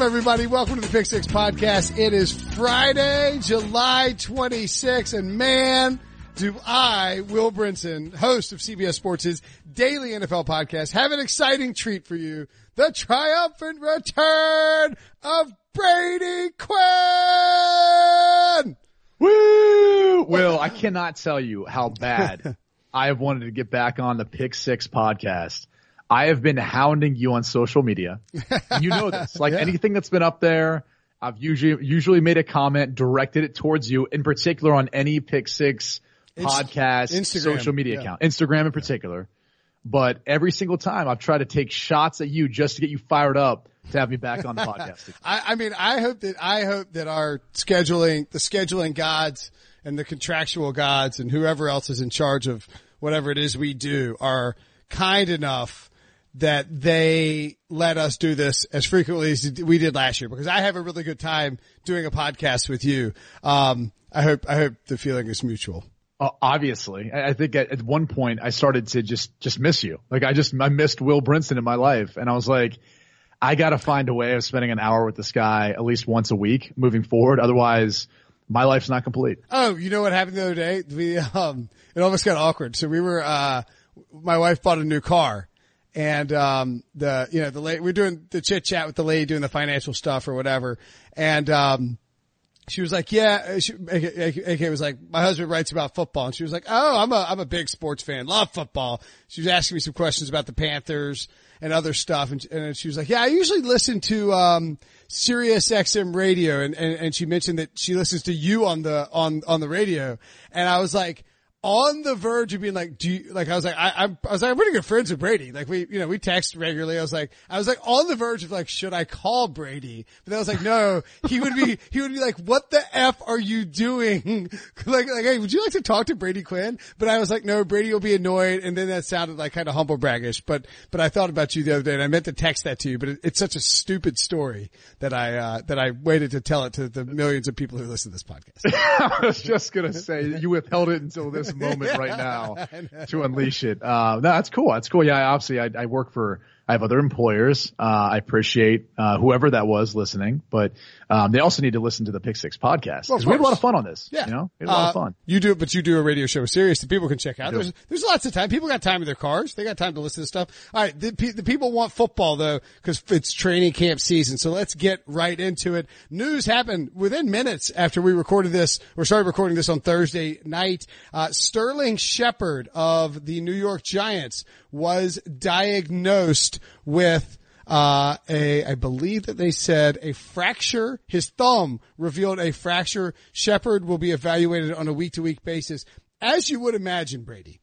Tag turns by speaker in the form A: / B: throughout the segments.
A: up, everybody? Welcome to the Pick Six Podcast. It is Friday, July 26th, and man, do I, Will Brinson, host of CBS Sports' daily NFL podcast, have an exciting treat for you. The triumphant return of Brady Quinn!
B: Woo! Will, I cannot tell you how bad I have wanted to get back on the Pick Six podcast. I have been hounding you on social media. You know this. Like
A: Yeah.
B: anything that's been up there, I've usually usually made a comment, directed it towards you, in particular on any Pick Six podcast,
A: Instagram,
B: social media
A: yeah.
B: account, Instagram in particular. But every single time I've tried to take shots at you just to get you fired up to have me back on the podcast.
A: I, I mean, I hope that, I hope that our scheduling, the scheduling gods and the contractual gods and whoever else is in charge of whatever it is we do are kind enough that they let us do this as frequently as we did last year because I have a really good time doing a podcast with you. Um, I hope, I hope the feeling is mutual.
B: Uh, obviously, I think at, at one point I started to just just miss you. Like I just I missed Will Brinson in my life, and I was like, I got to find a way of spending an hour with this guy at least once a week moving forward. Otherwise, my life's not complete.
A: Oh, you know what happened the other day? We, um, it almost got awkward. So we were, uh, my wife bought a new car and, um, the, you know, the lady, we we're doing the chit chat with the lady doing the financial stuff or whatever. And, um, she was like, yeah, she, AK, AK was like, my husband writes about football. And she was like, oh, I'm a, I'm a big sports fan, love football. She was asking me some questions about the Panthers and other stuff. And, and she was like, yeah, I usually listen to, um, Sirius XM radio. And, and, and she mentioned that she listens to you on the, on, on the radio. And I was like, on the verge of being like, do you, like, I was like, I, I'm, I was like, I'm pretty good friends with Brady. Like we, you know, we text regularly. I was like, I was like on the verge of like, should I call Brady? But then I was like, no, he would be, he would be like, what the F are you doing? like, like, hey, would you like to talk to Brady Quinn? But I was like, no, Brady will be annoyed. And then that sounded like kind of humble braggish. But, but I thought about you the other day and I meant to text that to you, but it, it's such a stupid story that I, uh, that I waited to tell it to the millions of people who listen to this podcast.
B: I was just gonna say you withheld it until this moment right now to unleash it. Uh, no, that's cool. That's cool. Yeah, obviously I, I work for, I have other employers. Uh, I appreciate, uh, whoever that was listening, but, um, they also need to listen to the Pick Six podcast.
A: Well,
B: we had a lot of fun on this.
A: Yeah.
B: You know, we had a lot of
A: Uh,
B: fun.
A: You do it, but you do a radio show Sirius that people can check out. There's, there's lots of time. People got time in their cars. They got time to listen to stuff. All right. The, the people want football though, cause it's training camp season. So let's get right into it. News happened within minutes after we recorded this or started recording this on Thursday night. Uh, Sterling Shepard of the New York Giants was diagnosed with uh, a, I believe that they said a fracture. His thumb revealed a fracture. Shepard will be evaluated on a week to week basis. As you would imagine, Brady,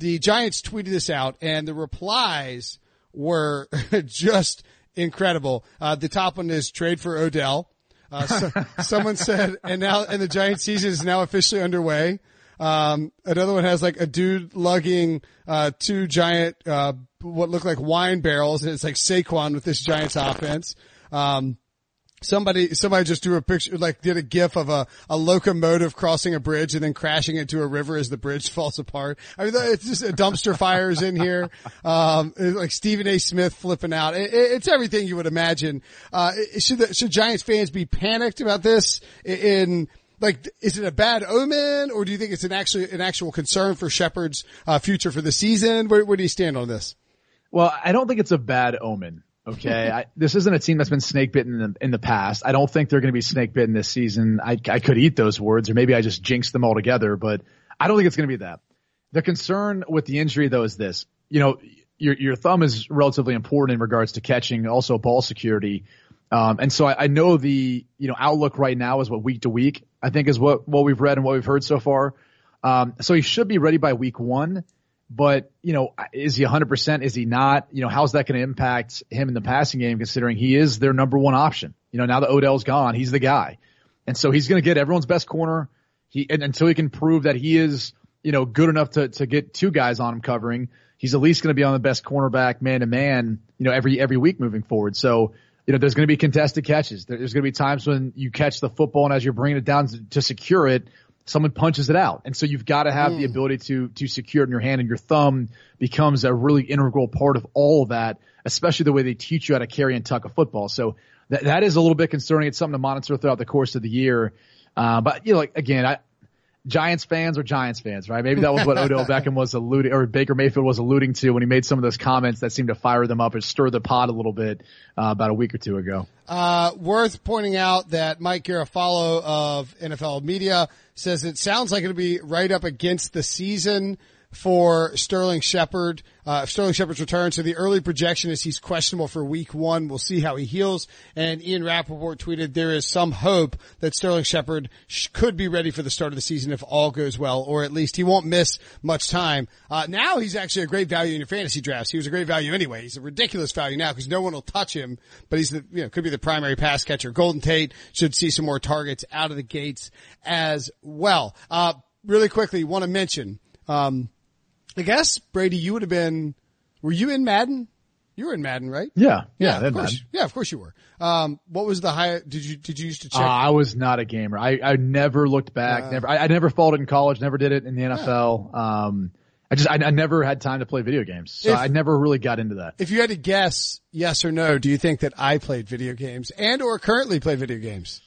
A: the Giants tweeted this out and the replies were just incredible. Uh, the top one is trade for Odell. Uh, so, someone said, and now, and the Giants season is now officially underway. Um, another one has like a dude lugging, uh, two giant, uh, what look like wine barrels and it's like Saquon with this Giants offense. Um, Somebody, somebody just drew a picture, like did a gif of a, a locomotive crossing a bridge and then crashing into a river as the bridge falls apart. I mean, it's just a dumpster fires in here. Um, like Stephen A. Smith flipping out. It, it- it's everything you would imagine. Uh, should the, should Giants fans be panicked about this in, like, is it a bad omen or do you think it's an actually, an actual concern for Shepard's, uh, future for the season? Where, where do you stand on this?
B: Well, I don't think it's a bad omen. Okay. I, this isn't a team that's been snake bitten in the, in the past. I don't think they're going to be snake bitten this season. I, I could eat those words or maybe I just jinxed them all together, but I don't think it's going to be that. The concern with the injury though is this, you know, your, your thumb is relatively important in regards to catching, also ball security. Um, and so I, I know the, you know, outlook right now is what week to week, I think is what, what we've read and what we've heard so far. Um, so he should be ready by week one. But, you know, is he 100%? Is he not? You know, how's that going to impact him in the passing game considering he is their number one option? You know, now that Odell's gone, he's the guy. And so he's going to get everyone's best corner. He, and until he can prove that he is, you know, good enough to, to get two guys on him covering, he's at least going to be on the best cornerback man to man, you know, every, every week moving forward. So, you know, there's going to be contested catches. There's going to be times when you catch the football and as you're bringing it down to, to secure it, someone punches it out. And so you've got to have the ability to, to secure it in your hand and your thumb becomes a really integral part of all of that, especially the way they teach you how to carry and tuck a football. So that, that is a little bit concerning. It's something to monitor throughout the course of the year. Uh, but you know, like again, I, Giants fans are Giants fans, right? Maybe that was what Odell Beckham was alluding, or Baker Mayfield was alluding to when he made some of those comments that seemed to fire them up and stir the pot a little bit uh, about a week or two ago.
A: Uh, worth pointing out that Mike Garafolo of NFL Media says it sounds like it'll be right up against the season for Sterling Shepard, uh, Sterling Shepard's return. So the early projection is he's questionable for week one. We'll see how he heals. And Ian Rapoport tweeted there is some hope that Sterling Shepard sh- could be ready for the start of the season if all goes well, or at least he won't miss much time. Uh, now he's actually a great value in your fantasy drafts. He was a great value anyway. He's a ridiculous value now because no one will touch him, but he's the, you know, could be the primary pass catcher. Golden Tate should see some more targets out of the gates as well. Uh, really quickly want to mention, um, I guess Brady, you would have been. Were you in Madden? You were in Madden, right?
B: Yeah, yeah,
A: of course. Yeah, of course you were. Um, what was the high? Did you did you used to check?
B: Uh, I was not a gamer. I, I never looked back. Uh, never. I, I, never followed it in college. Never did it in the NFL. Yeah. Um, I just I, I, never had time to play video games, so if, I never really got into that.
A: If you had to guess, yes or no, do you think that I played video games and or currently play video games?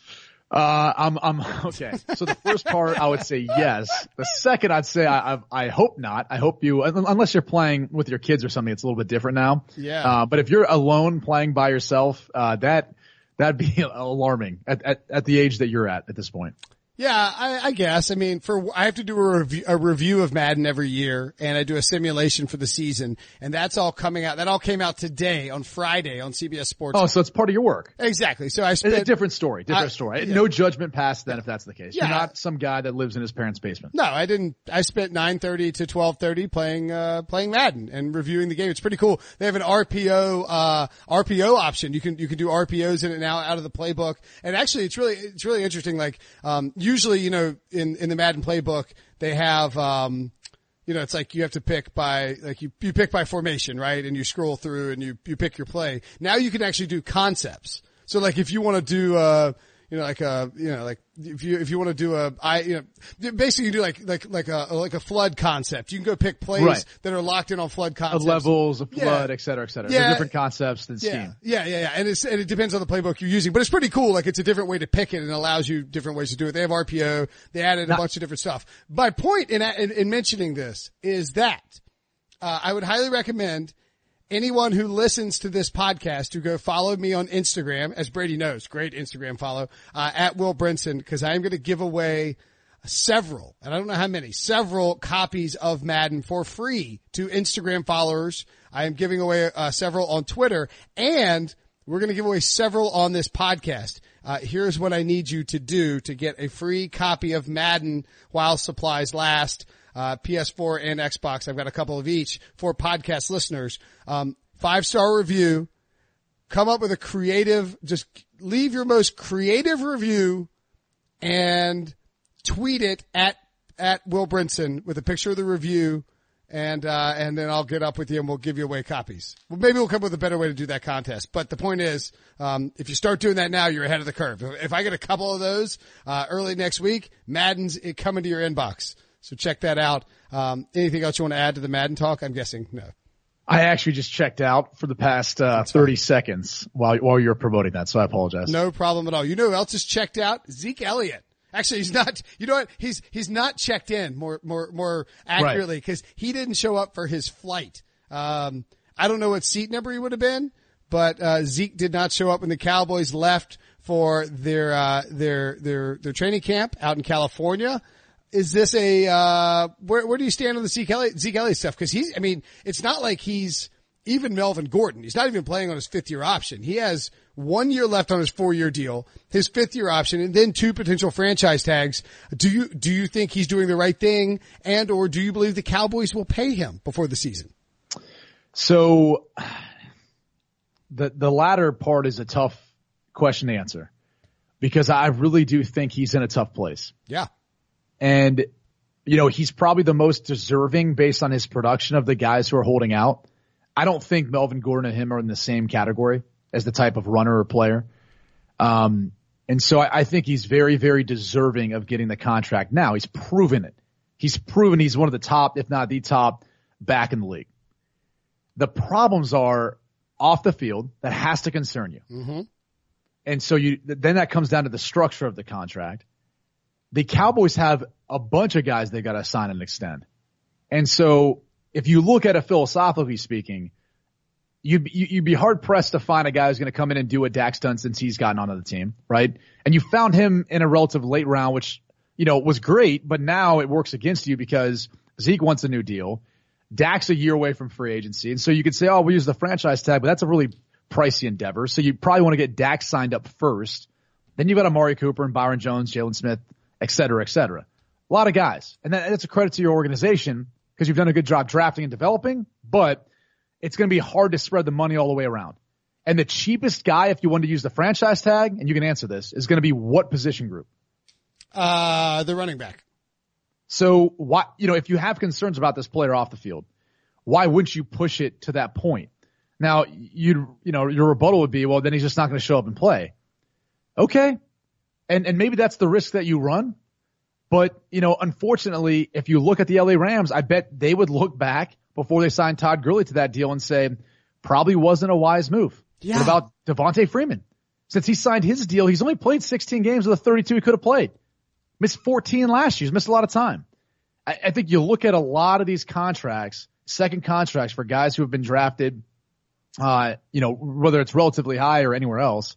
B: Uh, I'm, I'm, okay. So the first part, I would say yes. The second, I'd say I, I, I, hope not. I hope you, unless you're playing with your kids or something, it's a little bit different now.
A: Yeah.
B: Uh, but if you're alone playing by yourself, uh, that, that'd be alarming at, at, at the age that you're at at this point.
A: Yeah, I, I, guess. I mean, for I have to do a review, a review of Madden every year, and I do a simulation for the season, and that's all coming out. That all came out today on Friday on CBS Sports.
B: Oh, so it's part of your work.
A: Exactly. So I spent
B: it's a different story. Different I, story. Yeah. No judgment passed then if that's the case. Yeah. You're not some guy that lives in his parents' basement.
A: No, I didn't. I spent nine thirty to twelve thirty playing uh playing Madden and reviewing the game. It's pretty cool. They have an RPO uh RPO option. You can you can do RPOs in it now out of the playbook, and actually it's really it's really interesting. Like um usually you know in in the Madden playbook they have um you know, it's like you have to pick by, like you, you pick by formation, right? And you scroll through and you, you pick your play. Now you can actually do concepts. So like if you want to do, uh, you know, like a, you know, like if you if you want to do a, I, you know, basically you do like like like a like a flood concept. You can go pick plays right. that are locked in on flood concepts,
B: of levels of flood, yeah. et cetera, et cetera. Yeah. different concepts than
A: yeah.
B: scheme.
A: Yeah, yeah, yeah, and it's and it depends on the playbook you're using, but it's pretty cool. Like it's a different way to pick it and allows you different ways to do it. They have RPO. They added a bunch of different stuff. My point in in, in mentioning this is that uh, I would highly recommend anyone who listens to this podcast to go follow me on Instagram, as Brady knows, great Instagram follow, uh, at Will Brinson, because I am going to give away several, and I don't know how many, several copies of Madden for free to Instagram followers. I am giving away uh, several on Twitter, and we're going to give away several on this podcast. Uh, here's what I need you to do to get a free copy of Madden while supplies last uh, PS4 and Xbox. I've got a couple of each for podcast listeners. Um, five star review. Come up with a creative, just leave your most creative review and tweet it at, at Will Brinson with a picture of the review and uh, and then I'll get up with you and we'll give you away copies. Well, maybe we'll come up with a better way to do that contest. But the point is, um, if you start doing that now, you're ahead of the curve. If I get a couple of those uh, early next week, Madden's coming to your inbox. So check that out. Um, anything else you want to add to the Madden talk? I'm guessing no.
B: I actually just checked out for the past uh, 30 seconds while while you're promoting that, so I apologize.
A: No problem at all. You know who else is checked out? Zeke Elliott. Actually, he's not. You know what? He's he's not checked in more more more accurately because right. he didn't show up for his flight. Um, I don't know what seat number he would have been, but uh, Zeke did not show up when the Cowboys left for their uh, their their their training camp out in California is this a uh, where where do you stand on the Zeke Elliott, Zeke Elliott stuff? Because he's, I mean, it's not like he's even Melvin Gordon. He's not even playing on his fifth year option. He has one year left on his four year deal, his fifth year option, and then two potential franchise tags. Do you do you think he's doing the right thing, and or do you believe the Cowboys will pay him before the season?
B: So, the the latter part is a tough question to answer because I really do think he's in a tough place.
A: Yeah.
B: And, you know, he's probably the most deserving based on his production of the guys who are holding out. I don't think Melvin Gordon and him are in the same category as the type of runner or player. Um, and so I, I think he's very, very deserving of getting the contract now. He's proven it. He's proven he's one of the top, if not the top, back in the league. The problems are off the field that has to concern you.
A: Mm-hmm.
B: And so you, then that comes down to the structure of the contract. The Cowboys have a bunch of guys they got to sign and extend. And so if you look at it philosophically speaking, you'd, you'd be hard pressed to find a guy who's going to come in and do what Dak's done since he's gotten onto the team, right? And you found him in a relative late round, which, you know, was great, but now it works against you because Zeke wants a new deal. Dak's a year away from free agency. And so you could say, oh, we use the franchise tag, but that's a really pricey endeavor. So you probably want to get Dak signed up first. Then you've got Amari Cooper and Byron Jones, Jalen Smith, et cetera, et cetera. A lot of guys. And that, that's a credit to your organization because you've done a good job drafting and developing, but it's going to be hard to spread the money all the way around. And the cheapest guy, if you want to use the franchise tag, and you can answer this, is going to be what position group?
A: Uh, the running back.
B: So why, you know, if you have concerns about this player off the field, why wouldn't you push it to that point? Now, you you know, your rebuttal would be, well, then he's just not going to show up and play. Okay. And, and maybe that's the risk that you run. But, you know, unfortunately, if you look at the LA Rams, I bet they would look back before they signed Todd Gurley to that deal and say, probably wasn't a wise move. Yeah. What about Devonta Freeman? Since he signed his deal, he's only played 16 games of the 32 he could have played. Missed 14 last year. He's missed a lot of time. I, I think you look at a lot of these contracts, second contracts for guys who have been drafted uh, you know, whether it's relatively high or anywhere else,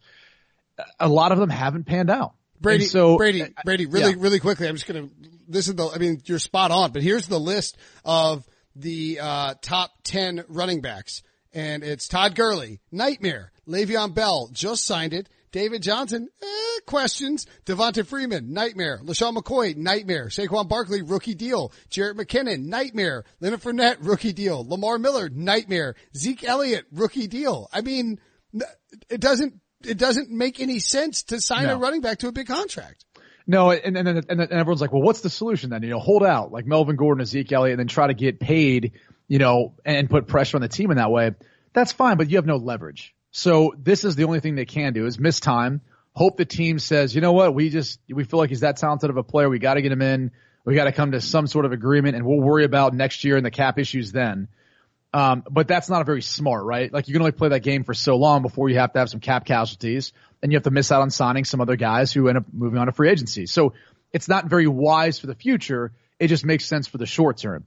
B: a lot of them haven't panned out.
A: Brady, so, Brady, Brady, really, yeah. really quickly, I'm just going to, this is the, I mean, you're spot on, but here's the list of the, uh, top 10 running backs. And it's Todd Gurley, Nightmare, Le'Veon Bell, just signed it. David Johnson, eh, questions. Devonta Freeman, nightmare. LeSean McCoy, nightmare. Saquon Barkley, rookie deal. Jerick McKinnon, nightmare. Leonard Fournette, rookie deal. Lamar Miller, nightmare. Zeke Elliott, rookie deal. I mean, it doesn't, it doesn't make any sense to sign no. a running back to a big contract.
B: No, and, and, and, and everyone's like, well, what's the solution then? You know, hold out like Melvin Gordon, Zeke Elliott, and then try to get paid, you know, and put pressure on the team in that way. That's fine, but you have no leverage. So this is the only thing they can do is miss time. Hope the team says, you know what, we just, we feel like he's that talented of a player. We got to get him in. We got to come to some sort of agreement and we'll worry about next year and the cap issues then. Um, but that's not a very smart, right? Like you can only play that game for so long before you have to have some cap casualties and you have to miss out on signing some other guys who end up moving on to free agency. So it's not very wise for the future. It just makes sense for the short term.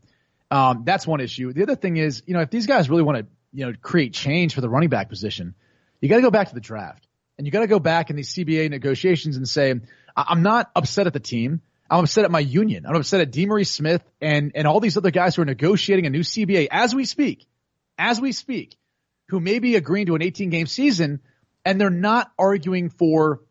B: Um, that's one issue. The other thing is, you know, if these guys really want to you know, create change for the running back position, you got to go back to the draft and you got to go back in these CBA negotiations and say, I'm not upset at the team. I'm upset at my union. I'm upset at DeMaurice Smith and, and all these other guys who are negotiating a new CBA as we speak, as we speak, who may be agreeing to an 18 game season and they're not arguing for,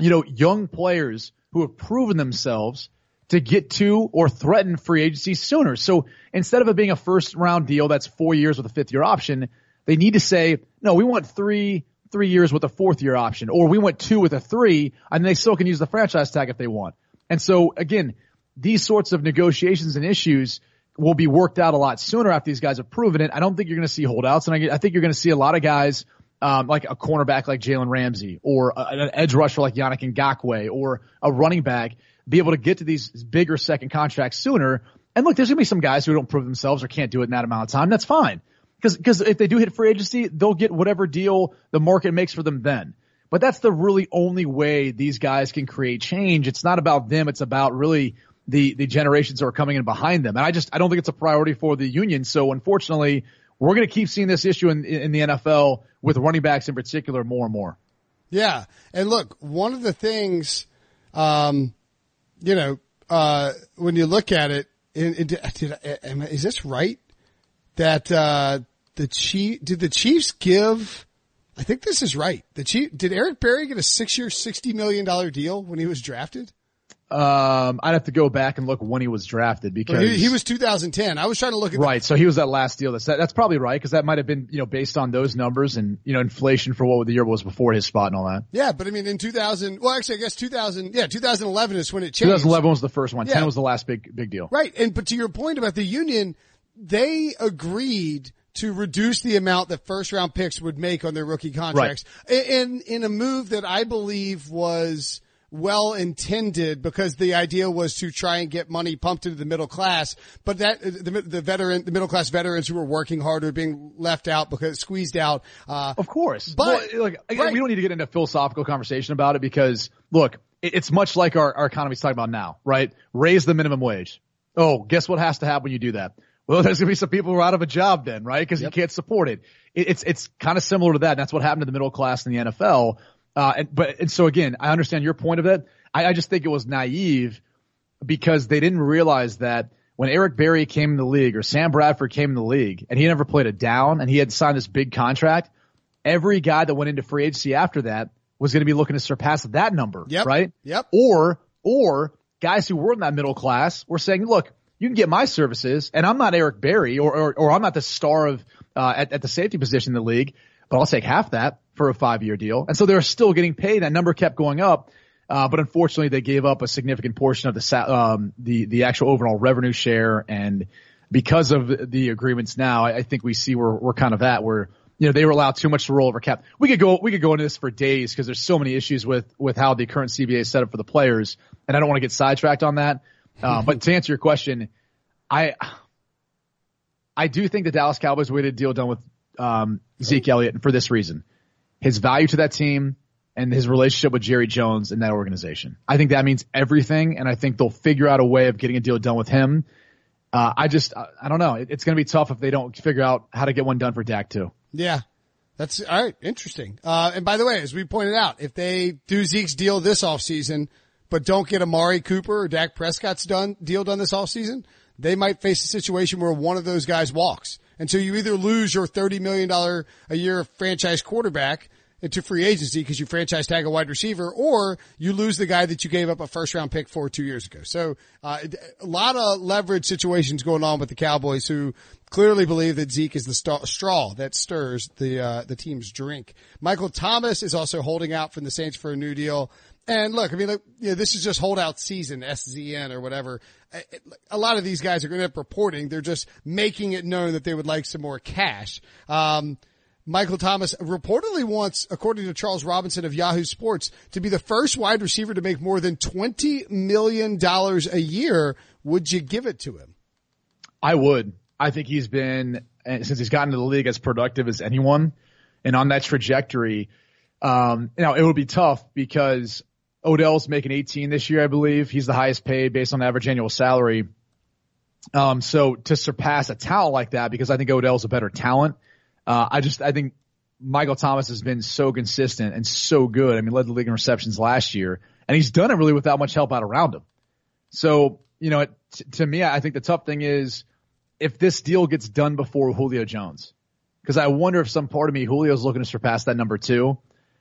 B: you know, young players who have proven themselves to get to or threaten free agency sooner. So instead of it being a first round deal that's four years with a fifth year option, they need to say, no, we want three, three years with a fourth year option, or we want two with a three, and they still can use the franchise tag if they want. And so again, these sorts of negotiations and issues will be worked out a lot sooner after these guys have proven it. I don't think you're going to see holdouts, and I, I think you're going to see a lot of guys um, like a cornerback like Jalen Ramsey, or a, an edge rusher like Yannick Ngakoue, or a running back be able to get to these bigger second contracts sooner. And look, there's gonna be some guys who don't prove themselves or can't do it in that amount of time. That's fine. Cause, cause if they do hit free agency, they'll get whatever deal the market makes for them then. But that's the really only way these guys can create change. It's not about them. It's about really the, the generations that are coming in behind them. And I just, I don't think it's a priority for the union. So unfortunately, we're going to keep seeing this issue in, in the NFL with running backs in particular more and more.
A: Yeah. And look, one of the things, um, you know, uh, when you look at it, did, is this right? That, uh, the chief, did the Chiefs give, I think this is right. The chief, did Eric Berry get a six year, $60 million deal when he was drafted?
B: Um, I'd have to go back and look when he was drafted because
A: he, he, was 2010. I was trying to look at
B: right.
A: The,
B: so he was that last deal. That's that's probably right because that might have been you know based on those numbers and you know inflation for what the year was before his spot and all that.
A: Yeah, but I mean in 2000, well actually I guess 2000, yeah 2011 is when it changed.
B: 2011 was the first one. Yeah. 10 was the last big big deal.
A: Right, and but to your point about the union, they agreed to reduce the amount that first round picks would make on their rookie contracts right. in in a move that I believe was well intended because the idea was to try and get money pumped into the middle class. But that the, the veteran, the middle class veterans who were working hard are being left out because squeezed out. Uh,
B: of course,
A: but
B: well, look, right. we don't need to get into a philosophical conversation about it because look, it's much like our, our economy's talking about now, right? Raise the minimum wage. Oh, guess what has to happen when you do that? Well, there's gonna be some people who are out of a job then, right? Because yep. you can't support it. it. It's it's kind of similar to that. And that's what happened to the middle class in the NFL. Uh, and, but and so again, I understand your point of it. I, I just think it was naive because they didn't realize that when Eric Berry came in the league or Sam Bradford came in the league and he never played a down and he had signed this big contract, every guy that went into free agency after that was going to be looking to surpass that number,
A: yep.
B: right?
A: Yep.
B: Or or guys who were in that middle class were saying, look, you can get my services, and I'm not Eric Berry, or or, or I'm not the star of uh, at, at the safety position in the league, but I'll take half that for a five year deal. And so they're still getting paid. That number kept going up. Uh, but unfortunately, they gave up a significant portion of the um, the the actual overall revenue share, and because of the agreements now, I, I think we see where we're kind of at where you know they were allowed too much to roll over cap. We could go we could go into this for days because there's so many issues with with how the current CBA is set up for the players, and I don't want to get sidetracked on that. Uh, but to answer your question, I I do think the Dallas Cowboys waited a deal done with um, Zeke Elliott for this reason: his value to that team and his relationship with Jerry Jones and that organization. I think that means everything, and I think they'll figure out a way of getting a deal done with him. Uh, I just I don't know. It, it's going to be tough if they don't figure out how to get one done for Dak too.
A: Yeah. That's all right. Interesting. Uh, and by the way, as we pointed out, if they do Zeke's deal this offseason, but don't get Amari Cooper or Dak Prescott's done deal done this offseason, they might face a situation where one of those guys walks. And so you either lose your $30 million a year franchise quarterback into free agency because you franchise tag a wide receiver or you lose the guy that you gave up a first round pick for two years ago. So, uh, a lot of leverage situations going on with the Cowboys who clearly believe that Zeke is the st- straw that stirs the, uh, the team's drink. Michael Thomas is also holding out from the Saints for a new deal. And look, I mean, you know, this is just holdout season, SZN or whatever. A lot of these guys are going to end up reporting. They're just making it known that they would like some more cash. Um, Michael Thomas reportedly wants, according to Charles Robinson of Yahoo Sports, to be the first wide receiver to make more than $20 million a year. Would you give it to him?
B: I would. I think he's been, since he's gotten to the league, as productive as anyone. And on that trajectory, um, now it would be tough because Odell's making 18 this year, I believe. He's the highest paid based on average annual salary. Um, so to surpass a talent like that, because I think Odell's a better talent, uh, I just, I think Michael Thomas has been so consistent and so good. I mean, led the league in receptions last year and he's done it really without much help out around him. So, you know, t- to me, I think the tough thing is if this deal gets done before Julio Jones, because I wonder if some part of me, Julio's looking to surpass that number two.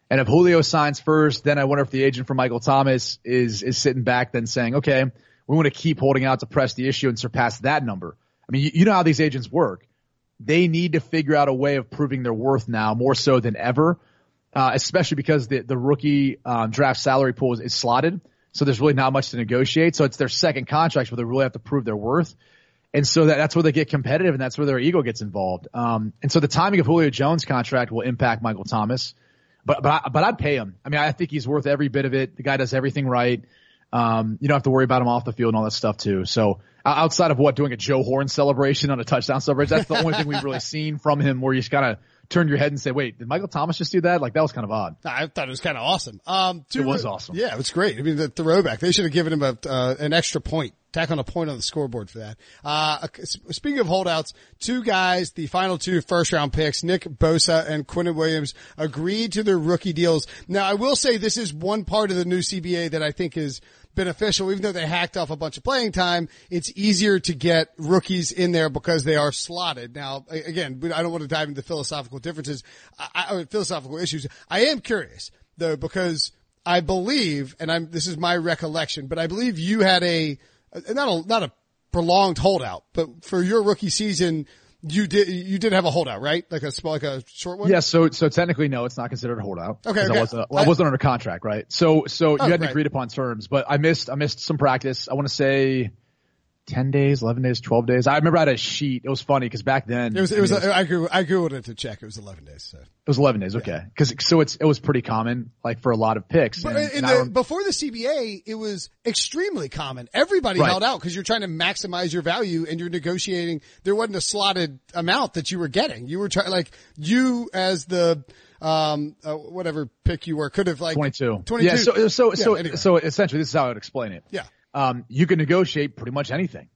B: And if Julio signs first, then I wonder if the agent for Michael Thomas is is sitting back then saying, okay, we want to keep holding out to press the issue and surpass that number. I mean, you, you know how these agents work. They need to figure out a way of proving their worth now more so than ever, uh, especially because the the rookie um, draft salary pool is, is slotted, so there's really not much to negotiate. So it's their second contract where they really have to prove their worth. And so that, that's where they get competitive and that's where their ego gets involved. Um, and so the timing of Julio Jones contract will impact Michael Thomas. But but I, but I'd pay him. I mean, I think he's worth every bit of it. The guy does everything right. Um, you don't have to worry about him off the field and all that stuff too. So outside of what doing a Joe Horn celebration on a touchdown celebration, that's the only thing we've really seen from him where he's kind of turn your head and say, wait, did Michael Thomas just do that? Like that was kind of odd.
A: I thought it was kind of awesome. Um,
B: it was awesome.
A: Yeah, it was great. I mean, the throwback, they should have given him a, uh, an extra point tack on a point on the scoreboard for that. Uh, speaking of holdouts, two guys, the final two first round picks, Nick Bosa and Quinnen Williams agreed to their rookie deals. Now I will say this is one part of the new CBA that I think is beneficial, even though they hacked off a bunch of playing time. It's easier to get rookies in there because they are slotted. Now, again, I don't want to dive into philosophical differences, I, I, philosophical issues. I am curious though because I believe, and I'm, this is my recollection, but I believe you had a, not a, not a prolonged holdout, but for your rookie season, you did you did have a holdout, right? Like a small, like a short one.
B: Yeah. So so technically, no, it's not considered a holdout.
A: Okay. okay.
B: I wasn't, uh, well, I, wasn't under contract, right? So so oh, you hadn't right. agreed upon terms, but I missed I missed some practice. I want to say 10 days, 11 days, 12 days. I remember I had a sheet. It was funny because back then
A: it was, it was, I, mean, I, Googled it to check. It was 11 days. So. It
B: was 11 days. Okay. Yeah. Cause so it's, it was pretty common, like for a lot of picks.
A: But and, and the, before the CBA, it was extremely common. Everybody right. held out because you're trying to maximize your value and you're negotiating. There wasn't a slotted amount that you were getting. You were trying, like you as the, um, uh, whatever pick you were could have like
B: 22.
A: 22.
B: Yeah. So, so, yeah, so, anyway. so essentially this is how I would explain it.
A: Yeah.
B: Um, you can negotiate pretty much anything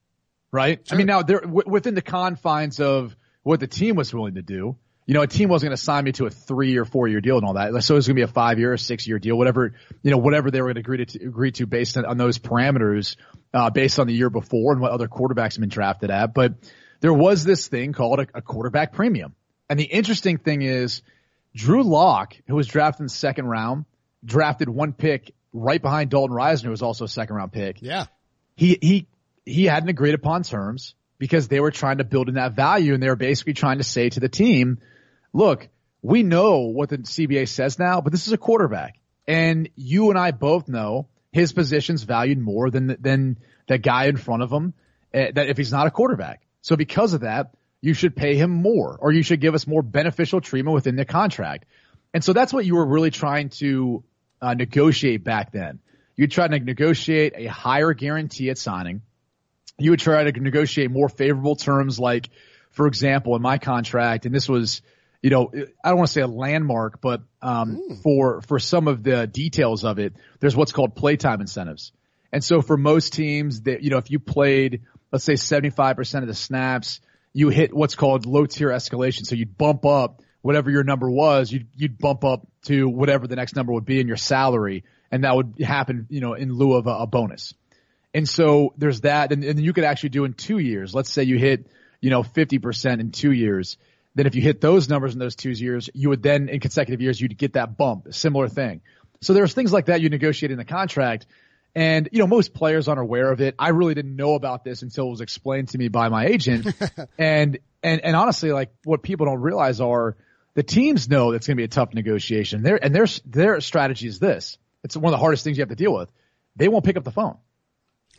B: right? Sure. I mean, now there w- within the confines of what the team was willing to do. You know, a team wasn't going to sign me to a three or four year deal and all that. So it was going to be a five year or six year deal, whatever, you know, whatever they were going to agree to, agree to based on, on those parameters, uh, based on the year before and what other quarterbacks have been drafted at. But there was this thing called a, a quarterback premium. And the interesting thing is Drew Lock, who was drafted in the second round, drafted one pick right behind Dalton Risner, who was also a second round pick.
A: Yeah.
B: He, he he hadn't agreed upon terms because they were trying to build in that value and they were basically trying to say to the team, look, we know what the CBA says now, but this is a quarterback and you and I both know his position's valued more than, than the guy in front of him uh, that if he's not a quarterback. So because of that, you should pay him more or you should give us more beneficial treatment within the contract. And so that's what you were really trying to uh, negotiate back then. You tried to negotiate a higher guarantee at signing you would try to negotiate more favorable terms like, for example, in my contract, and this was, you know, I don't want to say a landmark, but um, mm. for for some of the details of it, there's what's called playtime incentives. And so for most teams that, you know, if you played, let's say 75% of the snaps, you hit what's called low tier escalation. So you'd bump up whatever your number was, you'd, you'd bump up to whatever the next number would be in your salary. And that would happen, you know, in lieu of a, a bonus. And so there's that. And, and you could actually do in two years. Let's say you hit, you know, 50% in two years. Then if you hit those numbers in those two years, you would then in consecutive years, you'd get that bump, similar thing. So there's things like that you negotiate in the contract. And, you know, most players aren't aware of it. I really didn't know about this until it was explained to me by my agent. and, and, and honestly, like what people don't realize are the teams know that's going to be a tough negotiation. Their, and their, their strategy is this. It's one of the hardest things you have to deal with. They won't pick up the phone.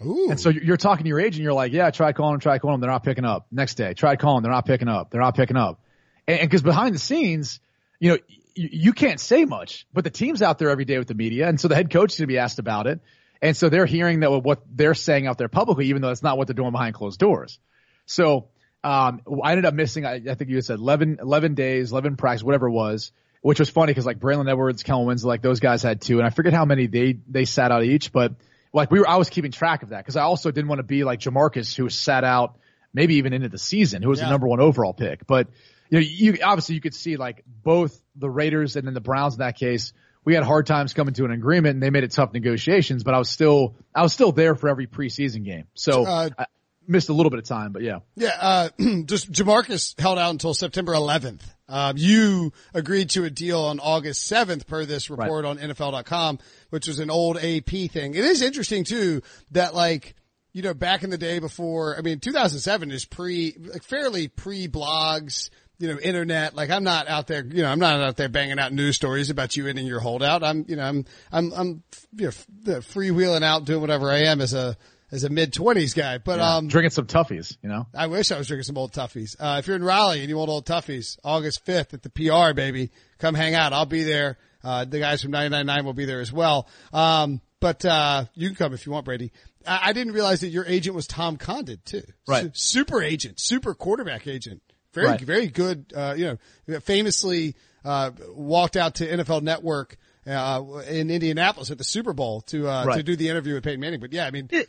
A: Ooh.
B: And so you're talking to your agent, you're like, yeah, try calling them, try calling them. They're not picking up. Next day, try calling, they're not picking up. They're not picking up. And because behind the scenes, you know, you, you can't say much, but the team's out there every day with the media. And so the head coach is going to be asked about it. And so they're hearing that what they're saying out there publicly, even though it's not what they're doing behind closed doors. So, um, I ended up missing, I, I think you said 11, 11 days, 11 practice, whatever it was, which was funny because like Braylon Edwards, Kellen Winslow, like those guys had two. And I forget how many they, they sat out each, but like we were, I was keeping track of that because I also didn't want to be like Jamarcus who sat out maybe even into the season, who was yeah. the number one overall pick. But you know, you obviously you could see like both the Raiders and then the Browns in that case. We had hard times coming to an agreement and they made it tough negotiations, but I was still, I was still there for every preseason game. So uh, I missed a little bit of time, but yeah.
A: Yeah, uh, just Jamarcus held out until September 11th. Um, you agreed to a deal on August 7th per this report right. on NFL.com, which was an old AP thing. It is interesting too that like, you know, back in the day before, I mean, 2007 is pre, like fairly pre blogs, you know, internet. Like I'm not out there, you know, I'm not out there banging out news stories about you ending your holdout. I'm, you know, I'm, I'm, I'm, you know, freewheeling out doing whatever I am as a, as a mid twenties guy, but yeah. um,
B: drinking some toughies, you know.
A: I wish I was drinking some old toughies. Uh, if you're in Raleigh and you want old toughies, August fifth at the PR, baby, come hang out. I'll be there. Uh, the guys from 99.9 will be there as well. Um, but uh, you can come if you want, Brady. I, I, didn't realize that your agent was Tom Condon too.
B: Right. Su-
A: super agent, super quarterback agent. Very, right. very good. Uh, you know, famously uh, walked out to NFL Network uh, in Indianapolis at the Super Bowl to uh, right. to do the interview with Peyton Manning. But yeah, I mean,
B: it,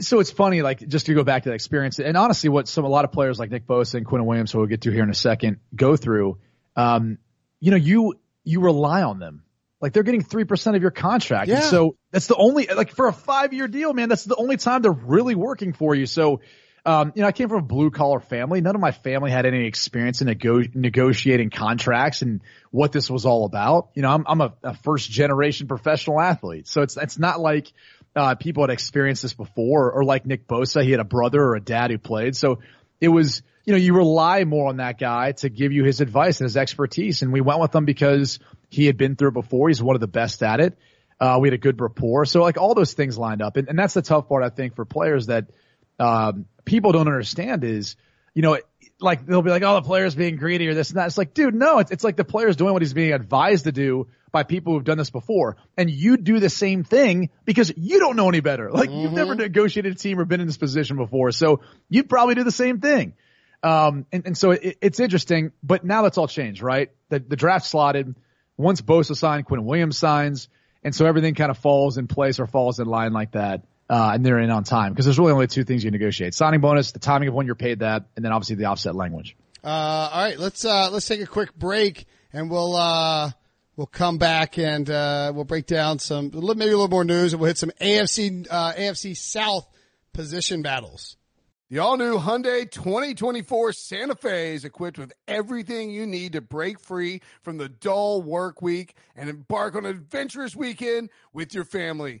B: so it's funny, like just to go back to that experience, and honestly, what some a lot of players like Nick Bosa and Quinn Williams, who we'll get to here in a second, go through. Um, you know, you you rely on them. Like they're getting three percent of your contract,
A: yeah.
B: and so that's the only like for a five year deal, man. That's the only time they're really working for you. So, um, you know, I came from a blue collar family. None of my family had any experience in nego- negotiating contracts and what this was all about. You know, I'm I'm a, a first generation professional athlete, so it's it's not like uh, people had experienced this before, or like Nick Bosa, he had a brother or a dad who played. So it was, you know, you rely more on that guy to give you his advice and his expertise. And we went with him because he had been through it before. He's one of the best at it. Uh, we had a good rapport. So like all those things lined up. And, and that's the tough part, I think, for players that, um, people don't understand is, you know, like they'll be like, oh, the player's being greedy or this and that. It's like, dude, no, it's, it's like the player's doing what he's being advised to do by people who've done this before. And you do the same thing because you don't know any better. Like mm-hmm. you've never negotiated a team or been in this position before. So you'd probably do the same thing. Um, and, and so it, it's interesting, but now that's all changed, right? The, the draft slotted. Once Bosa signed, Quinn Williams signs. And so everything kind of falls in place or falls in line like that. Uh, and they're in on time because there's really only two things you negotiate: signing bonus, the timing of when you're paid that, and then obviously the offset language.
A: Uh, all right, let's uh, let's take a quick break, and we'll uh, we'll come back and uh, we'll break down some maybe a little more news, and we'll hit some AFC uh, AFC South position battles.
C: The all-new Hyundai 2024 Santa Fe is equipped with everything you need to break free from the dull work week and embark on an adventurous weekend with your family.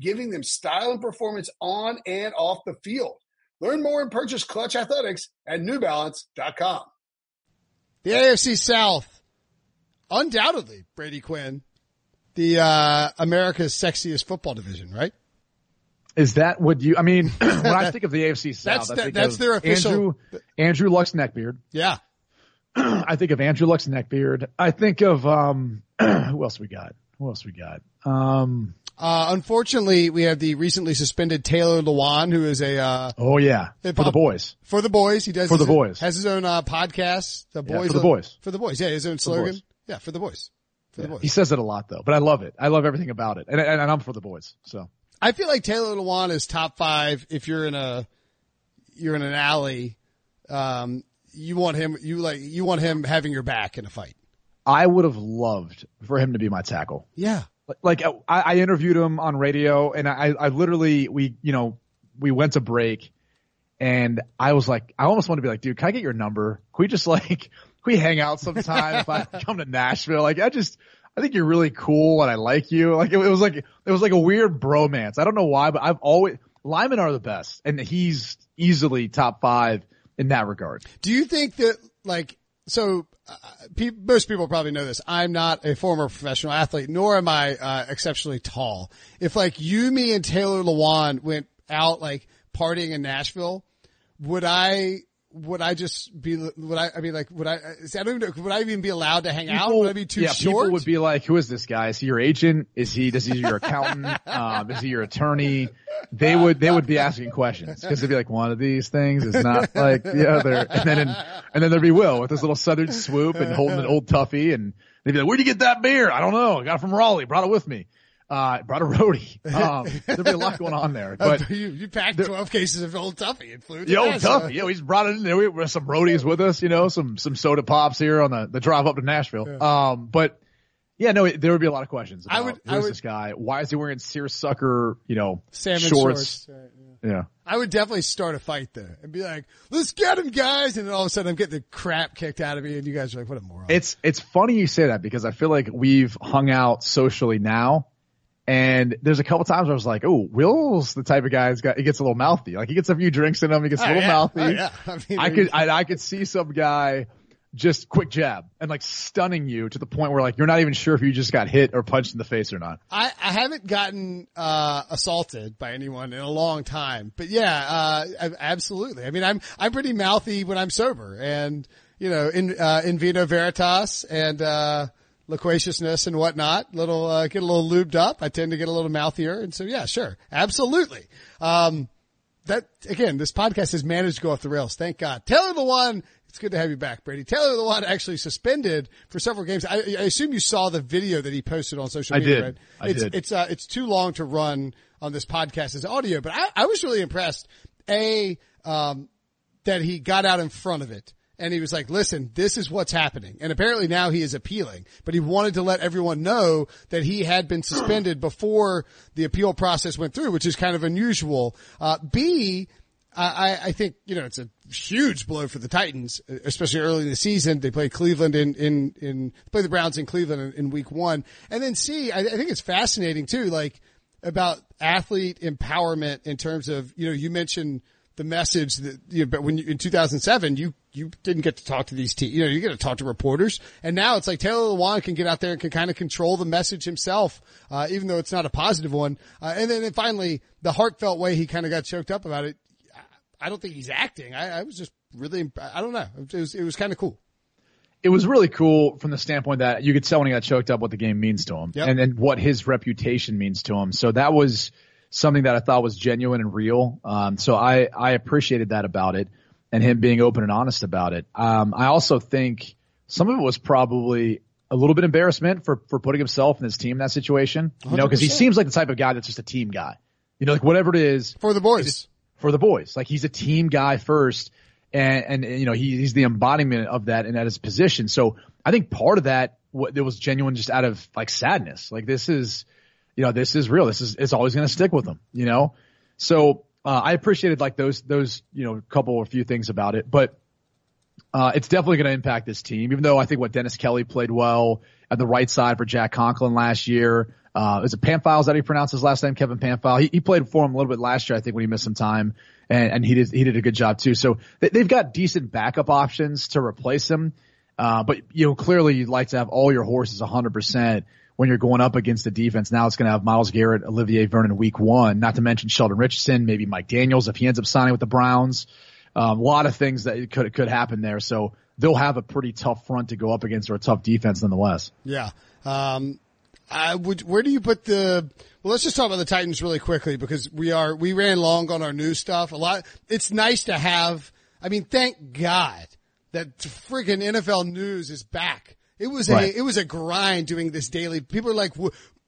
C: giving them style and performance on and off the field. Learn more and purchase Klutch Athletics at NewBalance.com.
A: The AFC South, undoubtedly, Brady Quinn, the uh, America's sexiest football division, right?
B: Is that what you? I mean, when I think of the AFC South,
A: that's, that, that's their official.
B: Andrew, Andrew Luck's neckbeard.
A: Yeah.
B: I think of Andrew Luck's neckbeard. I think of um, who else we got? Who else we got? Um,
A: uh, unfortunately, we have the recently suspended Taylor Lewan, who is a, uh,
B: oh yeah, for the boys.
A: For the boys. He does,
B: for the boys.
A: Has his own, uh, podcast. The boys.
B: Yeah, for the boys.
A: For the boys. Yeah, his own slogan. Yeah, for the boys.
B: For yeah. the boys. He says it a lot though, but I love it. I love everything about it. And, and, and I'm for the boys. So.
A: I feel like Taylor Lewan is top five if you're in a, you're in an alley, um, you want him, you like, you want him having your back in a fight.
B: I would have loved for him to be my tackle.
A: Yeah.
B: Like uh, I, I interviewed him on radio and I, I literally, we, you know, we went to break and I was like, I almost want to be like, dude, can I get your number? Can we just like, can we hang out sometime if I come to Nashville? Like I just, I think you're really cool and I like you. Like it, it was like, it was like a weird bromance. I don't know why, but I've always, Linemen are the best and he's easily top five in that regard.
A: Do you think that like, so uh, pe- most people probably know this. I'm not a former professional athlete, nor am I uh, exceptionally tall. If like you, me, and Taylor Lewan went out like partying in Nashville, would I would I just be, would I, I mean, like, would I, I don't even know, would I even be allowed to hang people, out? Would I be too
B: yeah,
A: short?
B: People would be like, who is this guy? Is he your agent? Is he, does he your accountant? um, is he your attorney? They would, they would be asking questions because they'd be like, one of these things is not like the other. And then, and then there'd be Will with his little southern swoop and holding an old toughie and they'd be like, where'd you get that beer? I don't know. I got it from Raleigh, brought it with me. Uh, brought a roadie. Um, there'll be a lot going on there. But
A: you, you packed there, 12 cases of Old Tuffy and flew.
B: Yeah, Old Tuffy. Yeah, we just brought it in there. We were some roadies with us, you know, some, some soda pops here on the, the drive up to Nashville. Yeah. Um, but yeah, no, there would be a lot of questions. I would, who's I would, this guy? Why is he wearing seersucker, you know,
A: salmon
B: shorts?
A: shorts. Right,
B: yeah. yeah.
A: I would definitely start a fight there and be like, let's get him guys. And then all of a sudden I'm getting the crap kicked out of me and you guys are like, what a moron.
B: It's, it's funny you say that because I feel like we've hung out socially now and there's a couple times where I was like, "Oh, Will's the type of guy who's got he gets a little mouthy. Like he gets a few drinks in him, he gets a oh, little
A: yeah.
B: mouthy."
A: Oh, yeah. I,
B: mean, I could I, I, could see some guy just quick jab and like stunning you to the point where like you're not even sure if you just got hit or punched in the face or not.
A: I, I haven't gotten uh, assaulted by anyone in a long time, but yeah, uh, absolutely. I mean, I'm I'm pretty mouthy when I'm sober, and you know, in uh, in vino veritas and uh, loquaciousness and whatnot. Little uh, get a little lubed up. I tend to get a little mouthier, and so yeah, sure, absolutely. Um, that again, this podcast has managed to go off the rails. Thank God. Taylor Lewan. it's good to have you back, Brady. Taylor Lewan actually suspended for several games. I, I, assume you saw the video that he posted on social media.
B: I did.
A: Right?
B: I
A: it's,
B: did.
A: It's uh, it's too long to run on this podcast as audio, but I, I was really impressed. A um, that he got out in front of it and he was like, listen, this is what's happening. And apparently now he is appealing, but he wanted to let everyone know that he had been suspended before the appeal process went through, which is kind of unusual. Uh, B, I, I think, you know, it's a huge blow for the Titans, especially early in the season. They play Cleveland in, in, in, play the Browns in Cleveland in, in week one. And then C, I, I think it's fascinating too, like about athlete empowerment in terms of, you know, you mentioned the message that, you know, but when you, in 2007, you, you didn't get to talk to these teams, you know, you get to talk to reporters. And now it's like Taylor Lewan can get out there and can kind of control the message himself, uh, even though it's not a positive one. Uh, and then, then finally, the heartfelt way he kind of got choked up about it I don't think he's acting. I, I was just really, I don't know. It was, it was kind of cool.
B: It was really cool from the standpoint that you could tell when he got choked up what the game means to him
A: Yep.
B: and then what his reputation means to him. So that was something that I thought was genuine and real. Um, so I, I appreciated that about it and him being open and honest about it. Um, I also think some of it was probably a little bit embarrassment for, for putting himself and his team in that situation, you know, cause he seems like the type of guy that's just a team guy, you know, like whatever it is,
A: For the boys.
B: for the boys. Like he's a team guy first, and and, and, you know he, he's the embodiment of that and at his position. So I think part of that what there was genuine just out of like sadness. Like this is, you know, this is real. This is it's always going to stick with him. You know, so uh, I appreciated like those those you know couple or few things about it, but. Uh, it's definitely going to impact this team, even though I think what Dennis Kelly played well at the right side for Jack Conklin last year. Uh, is it Pamphile? Is that he pronounced his last name? Kevin Pamphile. He, he played for him a little bit last year, I think, when he missed some time, and, and he did he did a good job too. So they, they've got decent backup options to replace him. Uh, but you know, clearly you'd like to have all your horses 100% when you're going up against the defense. Now it's going to have Myles Garrett, Olivier Vernon week one, not to mention Sheldon Richardson, maybe Mike Daniels if he ends up signing with the Browns. Um, a lot of things that could could happen there. So they'll have a pretty tough front to go up against or a tough defense nonetheless.
A: Yeah. Um, I would, where do you put the, well, let's just talk about the Titans really quickly because we are, we ran long on our news stuff. A lot, it's nice to have, I mean, thank God that friggin' NFL news is back. It was
B: Right.
A: a, it was a grind doing this daily. People are like,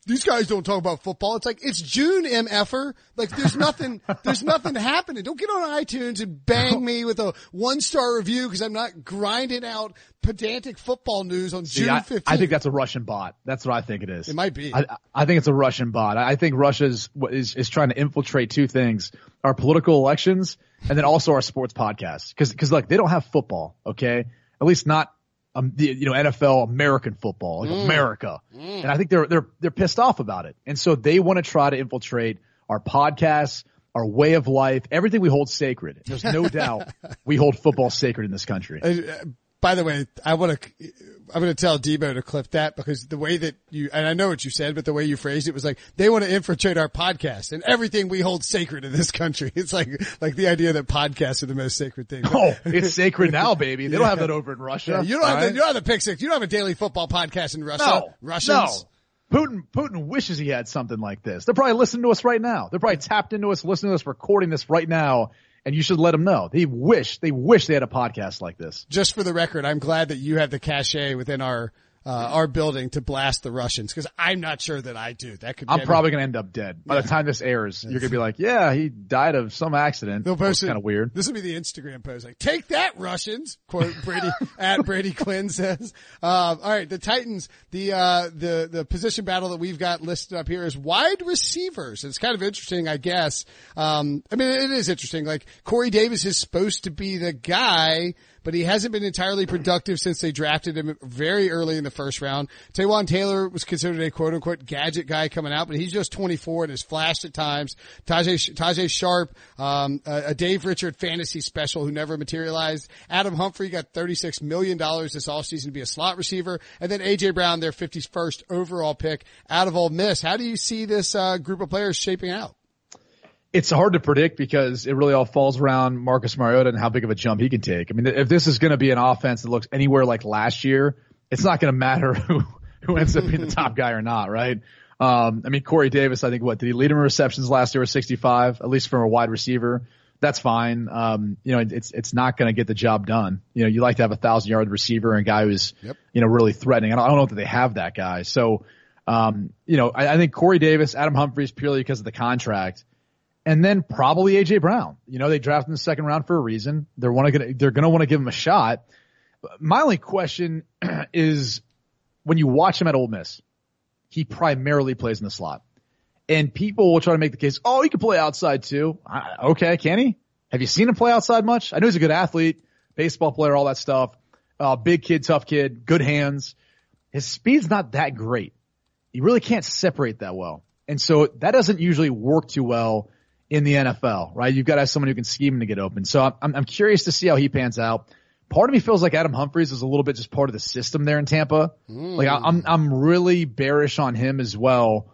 A: these guys don't talk about football. It's like, it's June, MFer. Like, there's nothing, there's nothing happening. Don't get on iTunes and bang me with a one star review because I'm not grinding out pedantic football news on
B: See,
A: June
B: I,
A: 15th.
B: I think that's a Russian bot. That's what I think it is.
A: It might be.
B: I, I think it's a Russian bot. I think Russia's is is trying to infiltrate two things: our political elections and then also our sports podcasts. Because because like they don't have football, okay? At least not um, the, you know NFL American football, like America. And I think they're they're they're pissed off about it, and so they want to try to infiltrate our podcasts. Our way of life, everything we hold sacred. There's no doubt we hold football sacred in this country.
A: Uh, by the way, I want to, I'm going to tell Debo to clip that because the way that you, and I know what you said, but the way you phrased it was like, they want to infiltrate our podcast and everything we hold sacred in this country. It's like, like the idea that podcasts are the most sacred thing.
B: Oh, it's sacred now, baby. They don't have that over in Russia.
A: Yeah, you don't have
B: all
A: the, you don't have the pick six. You don't have a daily football podcast in Russia.
B: No,
A: Russians.
B: No. Putin, Putin wishes he had something like this. They're probably listening to us right now. They're probably tapped into us, listening to us, recording this right now. And you should let them know. They wish, they wish they had a podcast like this.
A: Just for the record, I'm glad that you have the cachet within our, uh, our building to blast the Russians because I'm not sure that I do. That could be I'm
B: probably going to end up dead. By the time this airs, you're going to be like, yeah, he died of some accident.
A: They'll post it.
B: kind of weird.
A: This will be the Instagram post. Like, take that, Russians. Quote Brady at Brady Quinn says. Um, all right, the Titans. The uh, the the position battle that we've got listed up here is wide receivers. It's kind of interesting, I guess. Um, I mean, it is interesting. Like Corey Davis is supposed to be the guy, but he hasn't been entirely productive since they drafted him very early in the first round. Taywan Taylor was considered a quote unquote gadget guy coming out, but he's just 24 and has flashed at times. Tajay, Tajae Sharpe, um, a, a Dave Richard fantasy special who never materialized. Adam Humphrey got $36 million this offseason to be a slot receiver. And then AJ Brown, their 51st overall pick out of Ole Miss. How do you see this, uh, group of players shaping out?
B: It's hard to predict because it really all falls around Marcus Mariota and how big of a jump he can take. I mean, if this is going to be an offense that looks anywhere like last year, it's not going to matter who, who ends up being the top guy or not, right? Um, I mean, Corey Davis, I think what did he lead him in receptions last year with 65, at least from a wide receiver. That's fine. Um, you know, it's, it's not going to get the job done. You know, you like to have a thousand yard receiver and a guy who's, yep. you know, really threatening. I don't, I don't know that they have that guy. So, um, you know, I, I think Corey Davis, Adam Humphries purely because of the contract and then probably AJ Brown. You know, they drafted in the second round for a reason. They're want to they're going to want to give him a shot. My only question is when you watch him at Ole Miss, he primarily plays in the slot. And people will try to make the case, oh, he can play outside too. okay, can he? Have you seen him play outside much? I know he's a good athlete, baseball player, all that stuff. Uh, big kid, tough kid, good hands. His speed's not that great. He really can't separate that well. And so that doesn't usually work too well in the NFL, right? You've got to have someone who can scheme to get open. So I'm, I'm curious to see how he pans out. Part of me feels like Adam Humphries is a little bit just part of the system there in Tampa. Mm. Like I'm, I'm really bearish on him as well.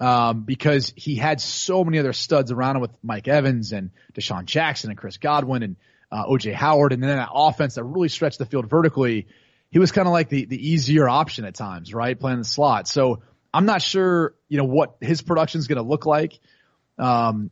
B: Um, because he had so many other studs around him with Mike Evans and DeSean Jackson and Chris Godwin and, uh, OJ Howard. And then that offense that really stretched the field vertically. He was kind of like the, the easier option at times, right? Playing the slot. So I'm not sure, you know, what his production is going to look like. Um,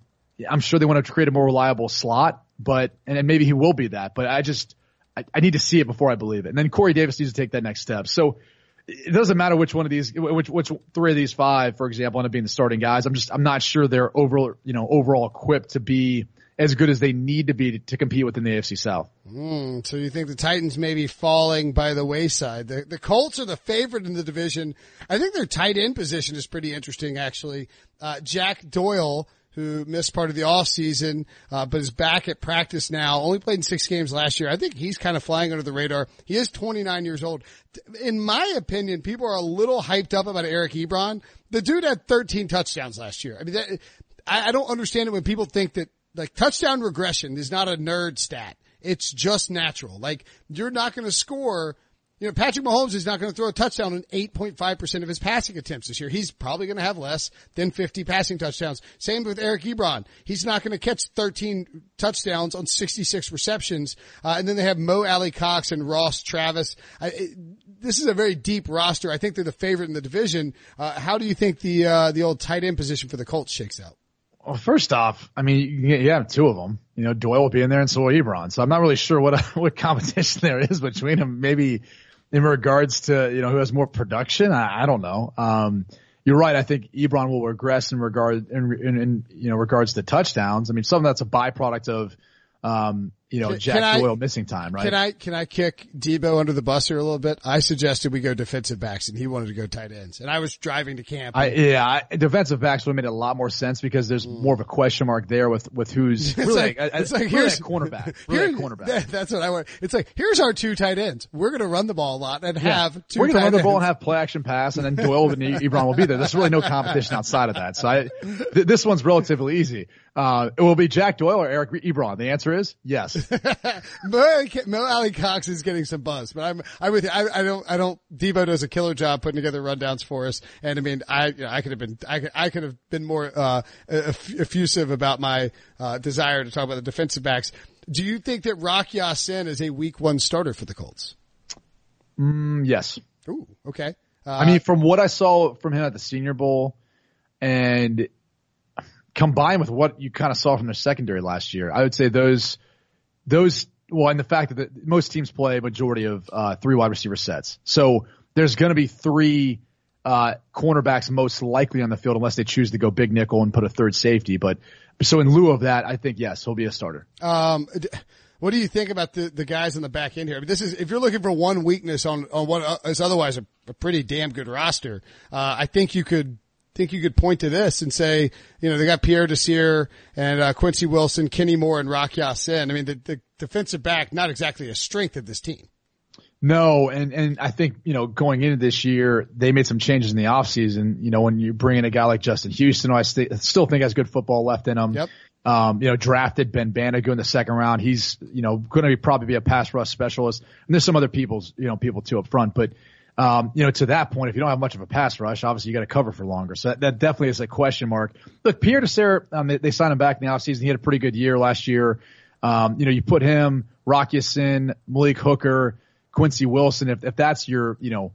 B: I'm sure they want to create a more reliable slot, but and maybe he will be that. But I just I, I, need to see it before I believe it. And then Corey Davis needs to take that next step. So it doesn't matter which one of these, which which three of these five, for example, end up being the starting guys. I'm just I'm not sure they're overall you know overall equipped to be as good as they need to be to, to compete within the AFC South.
A: Mm, so you think the Titans may be falling by the wayside? The, the Colts are the favorite in the division. I think their tight end position is pretty interesting, actually. Uh, Jack Doyle who missed part of the off season, uh, but is back at practice now. Only played in six games last year. I think he's kind of flying under the radar. He is 29 years old. In my opinion, people are a little hyped up about Eric Ebron. The dude had 13 touchdowns last year. I mean, that, I, I don't understand it when people think that like touchdown regression is not a nerd stat. It's just natural. Like you're not going to score you know, Patrick Mahomes is not going to throw a touchdown on 8.5% of his passing attempts this year. He's probably going to have less than 50 passing touchdowns. Same with Eric Ebron. He's not going to catch 13 touchdowns on 66 receptions. Uh, and then they have Mo Alie-Cox and Ross Travis. I, it, this is a very deep roster. I think they're the favorite in the division. Uh, how do you think the, uh, the old tight end position for the Colts shakes out?
B: Well, first off, I mean, you have two of them. You know, Doyle will be in there and so will Ebron. So I'm not really sure what what competition there is between them. Maybe in regards to, you know, who has more production. I, I don't know. Um, you're right. I think Ebron will regress in regard, in, in, in, you know, regards to touchdowns. I mean, some of that's a byproduct of, um, you know, Jack I, Doyle missing time, right?
A: Can I, can I kick Debo under the bus here a little bit? I suggested we go defensive backs and he wanted to go tight ends and I was driving to camp.
B: I, yeah, I, defensive backs would have made a lot more sense because there's mm. more of a question mark there with, with who's really, like, a, it's like, here's a cornerback, really cornerback.
A: That, that's what I want. It's like, here's our two tight ends. We're going to run the ball a lot and yeah. have two
B: We're going to run
A: the
B: ball and have play action pass and then Doyle and Ebron will be there. There's really no competition outside of that. So I, th- this one's relatively easy. Uh, it will be Jack Doyle or Eric Ebron. The answer is yes.
A: Mo, Mo Alie-Cox is getting some buzz, but I'm, I'm with you. I, I don't, I don't, Debo does a killer job putting together rundowns for us. And I mean, I, you know, I could have been, I could, I could have been more, uh, effusive about my, uh, desire to talk about the defensive backs. Do you think that Rock Ya-Sin is a week one starter for the Colts?
B: Mm, yes.
A: Ooh, okay.
B: Uh, I mean, from what I saw from him at the Senior Bowl and combined with what you kind of saw from their secondary last year, I would say those, those well, and the fact that most teams play a majority of uh, three wide receiver sets, so there's going to be three uh, cornerbacks most likely on the field unless they choose to go big nickel and put a third safety. But so in lieu of that, I think yes, he'll be a starter.
A: Um, what do you think about the, the guys in the back end here? I mean, this is if you're looking for one weakness on on what is otherwise a, a pretty damn good roster. Uh, I think you could think you could point to this and say, you know, they got Pierre Desir and uh, Quincy Wilson, Kenny Moore, and Rock Ya-Sin. I mean, the, the defensive back, not exactly a strength of this team.
B: No, and, and I think, you know, going into this year, they made some changes in the offseason. You know, when you bring in a guy like Justin Houston, who I st- still think has good football left in him.
A: Yep.
B: Um, you know, drafted Ben Banogu in the second round. He's, you know, going to be probably be a pass rush specialist. And there's some other people's, you know, people too up front. But, um, you know, to that point, if you don't have much of a pass rush, obviously you got to cover for longer. So that, that, definitely is a question mark. Look, Pierre Desir, um, they, they signed him back in the offseason. He had a pretty good year last year. Um, you know, you put him, Rock Ya-Sin, Malik Hooker, Quincy Wilson, if, if that's your, you know,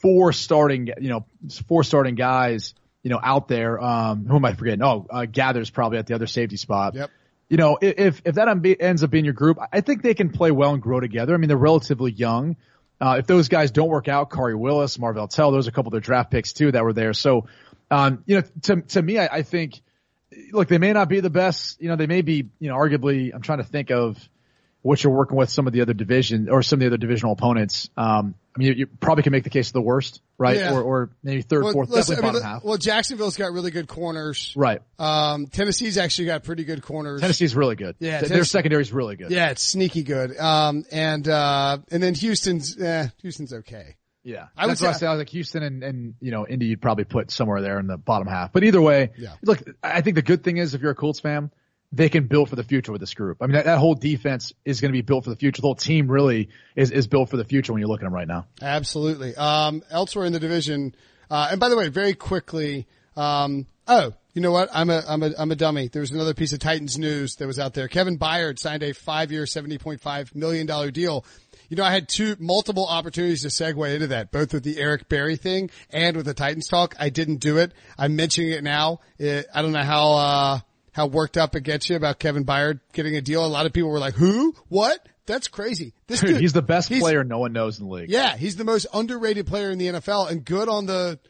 B: four starting, you know, four starting guys, you know, out there, um, who am I forgetting? Oh, uh, Geathers probably at the other safety spot.
A: Yep.
B: You know, if, if that ends up being your group, I think they can play well and grow together. I mean, they're relatively young. Uh, if those guys don't work out, Khari Willis, Marvell Tell, there's a couple of their draft picks too that were there. So, um, you know, to, to me, I, I think, look, they may not be the best, you know, they may be, you know, arguably, I'm trying to think of, what you're working with some of the other division or some of the other divisional opponents. Um, I mean, you, you probably can make the case of the worst, right?
A: Yeah.
B: Or, or maybe third,
A: Well,
B: fourth,
A: listen,
B: definitely
A: I mean,
B: bottom half.
A: well, Jacksonville's got really good corners.
B: Right.
A: Um, Tennessee's actually got pretty good corners.
B: Tennessee's really good.
A: Yeah,
B: Th- their secondary's really good.
A: Yeah, it's sneaky good. Um, and, uh, and then Houston's, eh, Houston's okay.
B: Yeah.
A: I would
B: That's what
A: say-
B: say. I was like Houston and, and, you know, Indy you'd probably put somewhere there in the bottom half. But either way,
A: Yeah.
B: look, I think the good thing is if you're a Colts fan, they can build for the future with this group. I mean, that, that whole defense is going to be built for the future. The whole team really is, is built for the future when you look at them right now.
A: Absolutely. Um, elsewhere in the division, uh, and by the way, very quickly, um, oh, you know what? I'm a, I'm a, I'm a dummy. There was another piece of Titans news that was out there. Kevin Byard signed a five-year, $70.5 million deal. You know, I had two, multiple opportunities to segue into that, both with the Eric Berry thing and with the Titans talk. I didn't do it. I'm mentioning it now. It, I don't know how, uh, how worked up it gets you about Kevin Byard getting a deal. A lot of people were like, who? What? That's crazy. This
B: Dude,
A: dude,
B: he's the best
A: he's-
B: player no one knows in the league.
A: yeah, he's the most underrated player in the NFL and good on the,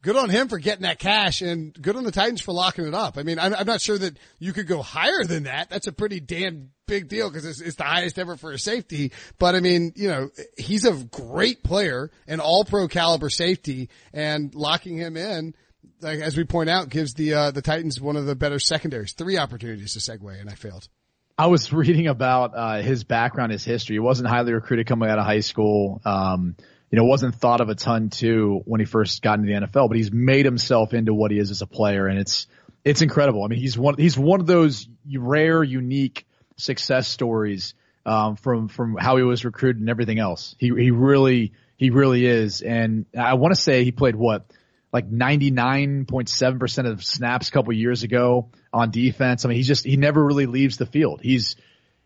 A: good on him for getting that cash and good on the Titans for locking it up. I mean, I'm, I'm not sure that you could go higher than that. That's a pretty damn big deal because it's, it's the highest ever for a safety. But I mean, you know, he's a great player, an all pro caliber safety and locking him in. Like, as we point out, gives the, uh, the Titans one of the better secondaries. Three opportunities to segue and I failed.
B: I was reading about uh, his background, his history. He wasn't highly recruited coming out of high school. Um, you know, wasn't thought of a ton too when he first got into the NFL, but he's made himself into what he is as a player, and it's it's incredible. I mean, he's one he's one of those rare, unique success stories um, from from how he was recruited and everything else. He he really he really is, and I want to say he played what like 99.7% of snaps a couple years ago on defense. I mean, he's just, he never really leaves the field. He's,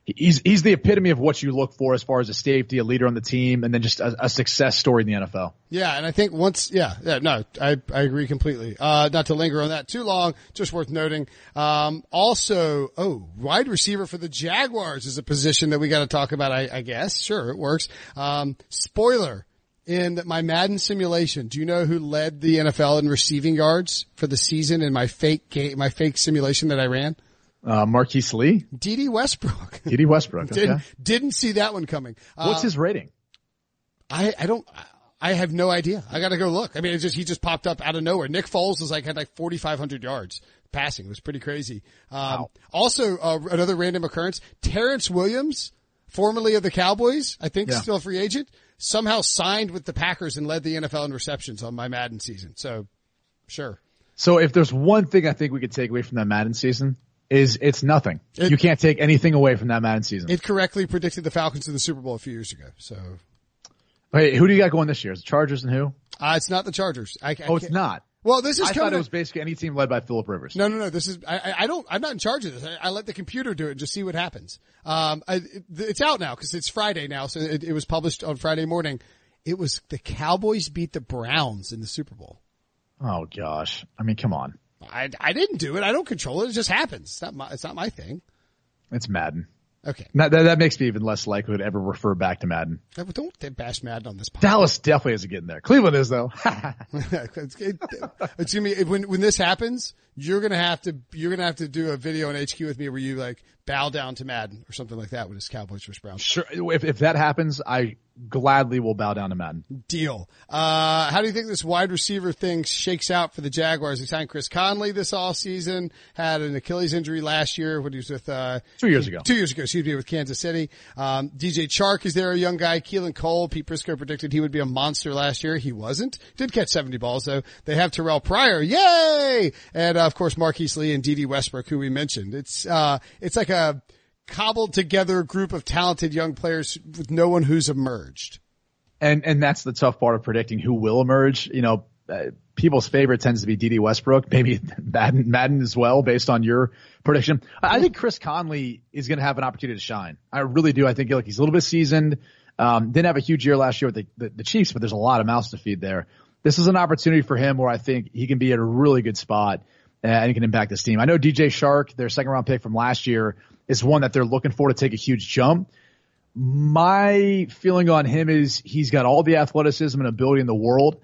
B: he's, he's the epitome of what you look for as far as a safety, a leader on the team, and then just a, a success story in the NFL.
A: Yeah, and I think once, yeah, yeah, no, I, I agree completely. Uh, not to linger on that too long, just worth noting. Um, also, oh, wide receiver for the Jaguars is a position that we got to talk about, I, I guess. Sure, it works. Um, spoiler. In my Madden simulation, do you know who led the NFL in receiving yards for the season in my fake game, my fake simulation that I ran?
B: Uh, Marquise Lee,
A: Dede Westbrook.
B: Dede Westbrook.
A: didn't,
B: Okay.
A: didn't see that one coming.
B: What's
A: Uh,
B: his rating?
A: I, I don't, I have no idea. I gotta go look. I mean, it's just, he just popped up out of nowhere. Nick Foles was like, had like 4,500 yards passing. It was pretty crazy. Um, also, uh, another random occurrence, Terrance Williams, formerly of the Cowboys, I think
B: Yeah.
A: still a free agent, somehow signed with the Packers and led the NFL in receptions on my Madden season. So, sure.
B: So if there's one thing I think we could take away from that Madden season is it's nothing.
A: It-
B: you can't take anything away from that Madden season.
A: It correctly predicted the Falcons in the Super Bowl a few years ago. So,
B: Hey, who do you got going this year? Is it Chargers and who?
A: uh, it's not the Chargers. I, I
B: Oh, it's not.
A: Well, this is
B: I thought it was basically any team led by Philip Rivers.
A: No, no, no. This is I, I- I don't. I'm not in charge of this. I, I let the computer do it and just see what happens. Um, I, it, it's out now because it's Friday now, so it, it was published on Friday morning. It was the Cowboys beat the Browns in the Super Bowl.
B: Oh gosh. I mean, come on.
A: I, I didn't do it. I don't control it. It just happens. It's not my. It's not my thing.
B: It's Madden.
A: Okay.
B: That, that, that makes me even less likely to ever refer back to Madden.
A: Don't bash Madden on this podcast.
B: Dallas definitely isn't getting there. Cleveland is though.
A: it's, it, it's gonna be when when this happens. You're gonna have to you're gonna have to do a video on HQ with me where you like bow down to Madden or something like that when it's Cowboys versus Browns.
B: Sure. If, if that happens, I gladly will bow down to Madden.
A: Deal. Uh, how do you think this wide receiver thing shakes out for the Jaguars? They signed Chris Conley this all season, had an Achilles injury last year when he was with, uh,
B: two years ago,
A: two years ago, excuse me, with Kansas City. Um, DJ Chark is there, a young guy. Keelan Cole, Pete Prisco predicted he would be a monster last year. He wasn't. Did catch 70 balls though. They have Terrelle Pryor. Yay! And uh, of course, Marquise Lee and Dede Westbrook, who we mentioned. It's, uh, it's like a, cobbled together group of talented young players with no one who's emerged.
B: And and that's the tough part of predicting who will emerge. You know, uh, people's favorite tends to be Dede Westbrook, maybe Madden, Madden as well, based on your prediction. I think Chris Conley is going to have an opportunity to shine. I really do. I think like he's a little bit seasoned. Um, didn't have a huge year last year with the, the, the Chiefs, but there's a lot of mouths to feed there. This is an opportunity for him where I think he can be at a really good spot and he can impact this team. I know DJ Chark, their second round pick from last year, is one that they're looking for to take a huge jump. My feeling on him is he's got all the athleticism and ability in the world.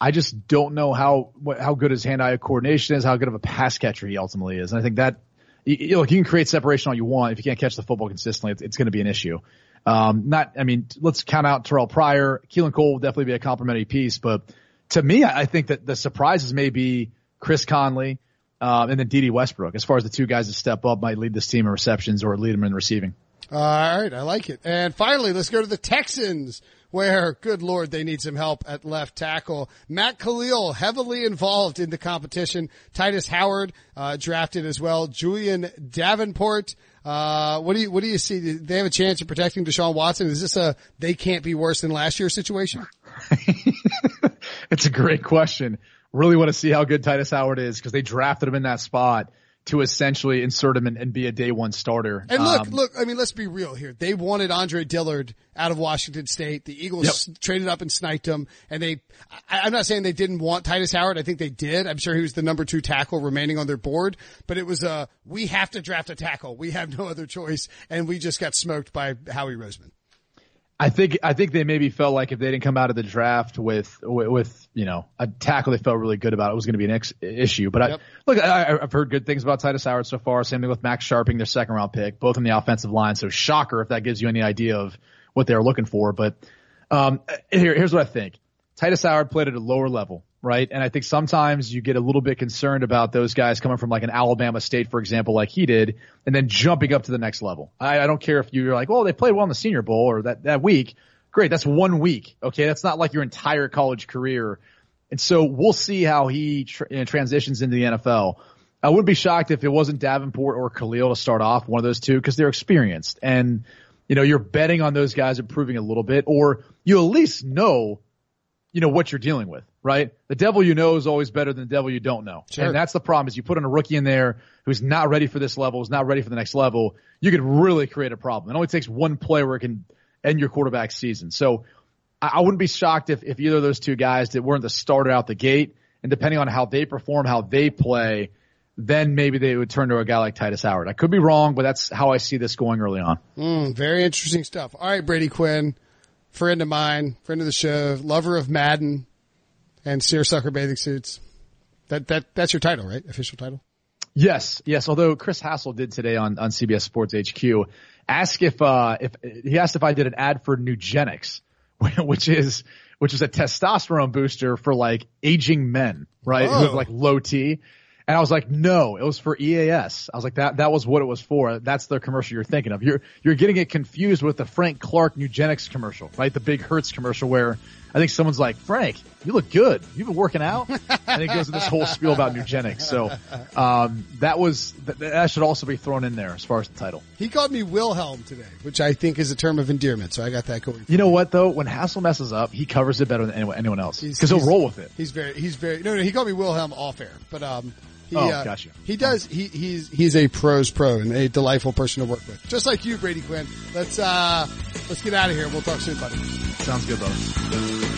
B: I just don't know how how good his hand-eye coordination is, how good of a pass catcher he ultimately is. And I think that you, look, you can create separation all you want. If you can't catch the football consistently, it's, it's going to be an issue. Um, not, I mean, let's count out Terrelle Pryor. Keelan Cole will definitely be a complimentary piece, but to me, I think that the surprises may be Chris Conley, um, and then Dede Westbrook, as far as the two guys that step up, might lead this team in receptions or lead them in receiving.
A: All right, I like it. And finally, let's go to the Texans, where, good lord, they need some help at left tackle. Matt Kalil, heavily involved in the competition. Tytus Howard uh, drafted as well. Julie'n Davenport. Uh, what do you what do you see? Do they have a chance of protecting Deshaun Watson? Is this a they can't be worse than last year's situation?
B: it's a great question really want to see how good Tytus Howard is because they drafted him in that spot to essentially insert him and, and be a day one starter.
A: And look, um, look, I mean, let's be real here. They wanted Andre Dillard out of Washington State. The Eagles yep. traded up and sniped him. And they, I, I'm not saying they didn't want Tytus Howard. I think they did. I'm sure he was the number two tackle remaining on their board, but it was a, we have to draft a tackle. We have no other choice. And we just got smoked by Howie Roseman.
B: I think I think they maybe felt like if they didn't come out of the draft with with, with you know a tackle they felt really good about, it was going to be an ex- issue. But yep. I, look, I, have heard good things about Tytus Howard so far. Same thing with Max Scharping, their second round pick, both on the offensive line. So shocker if that gives you any idea of what they're looking for. But um, here, here's what I think: Titus Howard played at a lower level right? And I think sometimes you get a little bit concerned about those guys coming from like an Alabama State, for example, like he did, and then jumping up to the next level. I, I don't care if you're like, well, they played well in the Senior Bowl or that that week. Great, that's one week. Okay, that's not like your entire college career. And so we'll see how he tra- transitions into the NFL. I wouldn't be shocked if it wasn't Davenport or Kalil to start off, one of those two, because they're experienced. And, you know, you're betting on those guys improving a little bit, or you at least know you know what you're dealing with, right? The devil you know is always better than the devil you don't know. Sure. And that's the problem is you put in a rookie in there who's not ready for this level, who's not ready for the next level, you could really create a problem. It only takes one play where it can end your quarterback season. So I, I wouldn't be shocked if, if either of those two guys that weren't the starter out the gate and depending on how they perform, how they play, then maybe they would turn to a guy like Tytus Howard. I could be wrong, but that's how I see this going early on.
A: Mm, very interesting stuff. All right, Brady Quinn friend of mine, friend of the show, lover of Madden and seersucker bathing suits. That that that's your title, right? Official title.
B: Yes, yes. Although Chris Hassel did today on on CBS Sports HQ ask if uh if he asked if I did an ad for Nugenix, which is which is a testosterone booster for like aging men, right? Who have like low T. And I was like, no, it was for EAS. I was like, that, that was what it was for. That's the commercial you're thinking of. You're, you're getting it confused with the Frank Clark Nugenix commercial, right? The big Hertz commercial where I think someone's like, Frank, you look good. You've been working out. and it goes into this whole spiel about Nugenix. So, um, that was, that, that should also be thrown in there as far as the title.
A: He called me Wilhelm today, which I think is a term of endearment. So I got that going.
B: You know what though? When Hassel messes up, he covers it better than anyone, anyone else. Cause he'll roll with it.
A: He's very, he's very, no, no, he called me Wilhelm off air, but, um, he,
B: oh, uh, gotcha.
A: He does. He, he's he's a pros pro and a delightful person to work with, just like you, Brady Quinn. Let's uh let's get out of here. We'll talk soon, buddy.
B: Sounds good, brother.